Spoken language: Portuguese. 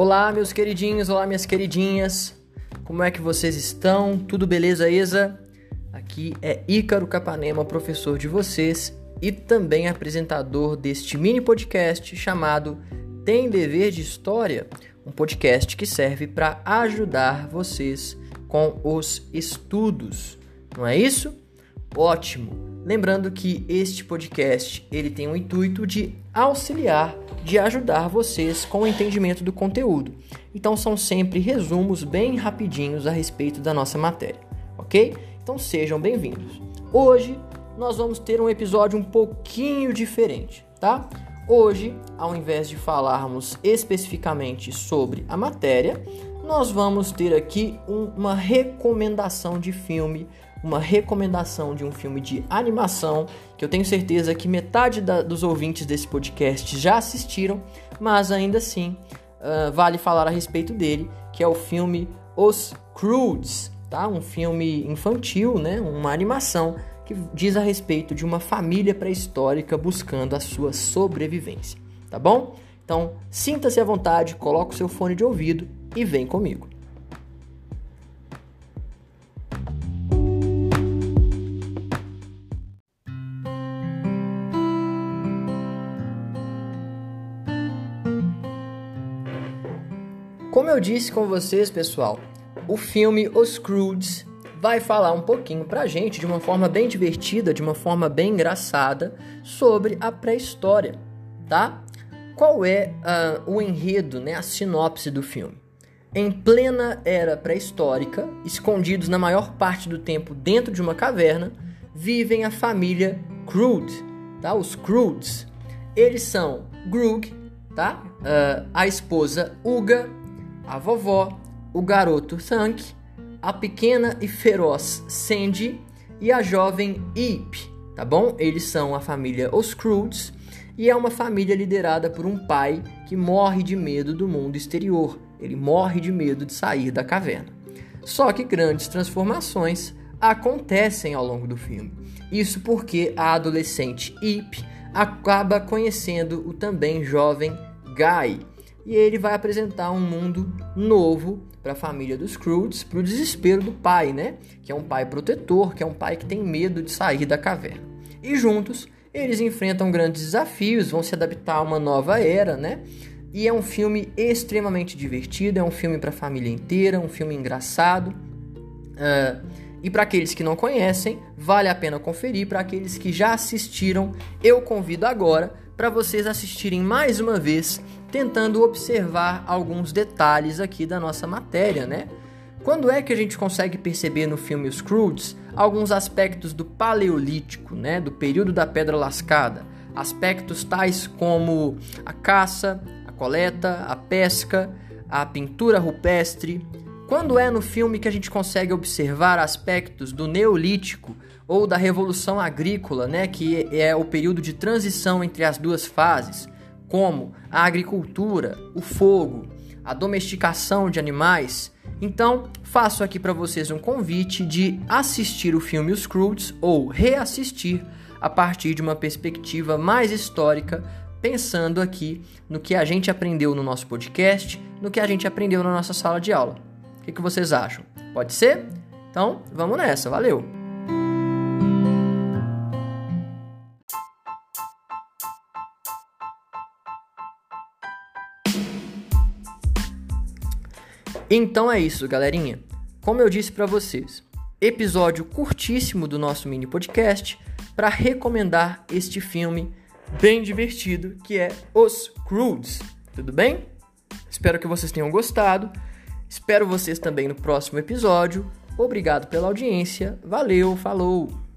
Olá, meus queridinhos, olá, minhas queridinhas. Como é que vocês estão? Tudo beleza, Isa? Aqui é Ícaro Capanema, professor de vocês e também apresentador deste mini podcast chamado Tem Dever de História, um podcast que serve para ajudar vocês com os estudos. Não é isso? Ótimo. Lembrando que este podcast ele tem o intuito de auxiliar, de ajudar vocês com o entendimento do conteúdo. Então são sempre resumos bem rapidinhos a respeito da nossa matéria, ok? Então sejam bem-vindos. Hoje nós vamos ter um episódio um pouquinho diferente, tá? Hoje, ao invés de falarmos especificamente sobre a matéria, nós vamos ter aqui uma recomendação de filme uma recomendação de um filme de animação que eu tenho certeza que metade da, dos ouvintes desse podcast já assistiram, mas ainda assim uh, vale falar a respeito dele, que é o filme Os Croods, tá? Um filme infantil, né? Uma animação que diz a respeito de uma família pré-histórica buscando a sua sobrevivência, tá bom? Então, sinta-se à vontade, coloque o seu fone de ouvido e vem comigo. Como eu disse com vocês, pessoal, o filme Os Croods vai falar um pouquinho pra gente, de uma forma bem divertida, de uma forma bem engraçada, sobre a pré-história, tá? Qual é uh, o enredo, né, a sinopse do filme? Em plena era pré-histórica, escondidos na maior parte do tempo dentro de uma caverna, vivem a família Crude, tá? Os Croods. Eles são Grug, tá? Uh, a esposa Uga a vovó, o garoto Thank, a pequena e feroz Sandy e a jovem Eep, tá bom? Eles são a família Os Croods e é uma família liderada por um pai que morre de medo do mundo exterior. Ele morre de medo de sair da caverna. Só que grandes transformações acontecem ao longo do filme. Isso porque a adolescente Eep acaba conhecendo o também jovem Guy, e ele vai apresentar um mundo novo para a família dos Croods, para o desespero do pai, né? Que é um pai protetor, que é um pai que tem medo de sair da caverna. E juntos eles enfrentam grandes desafios, vão se adaptar a uma nova era, né? E é um filme extremamente divertido, é um filme para a família inteira, um filme engraçado. Uh, e para aqueles que não conhecem, vale a pena conferir. Para aqueles que já assistiram, eu convido agora para vocês assistirem mais uma vez tentando observar alguns detalhes aqui da nossa matéria, né? Quando é que a gente consegue perceber no filme Os Croods alguns aspectos do paleolítico, né, do período da pedra lascada, aspectos tais como a caça, a coleta, a pesca, a pintura rupestre. Quando é no filme que a gente consegue observar aspectos do neolítico ou da revolução agrícola, né, que é o período de transição entre as duas fases? Como a agricultura, o fogo, a domesticação de animais. Então, faço aqui para vocês um convite de assistir o filme Os Croods ou reassistir a partir de uma perspectiva mais histórica, pensando aqui no que a gente aprendeu no nosso podcast, no que a gente aprendeu na nossa sala de aula. O que, que vocês acham? Pode ser? Então, vamos nessa, valeu! Então é isso, galerinha. Como eu disse para vocês, episódio curtíssimo do nosso mini podcast para recomendar este filme bem divertido que é Os Croods. Tudo bem? Espero que vocês tenham gostado. Espero vocês também no próximo episódio. Obrigado pela audiência. Valeu, falou!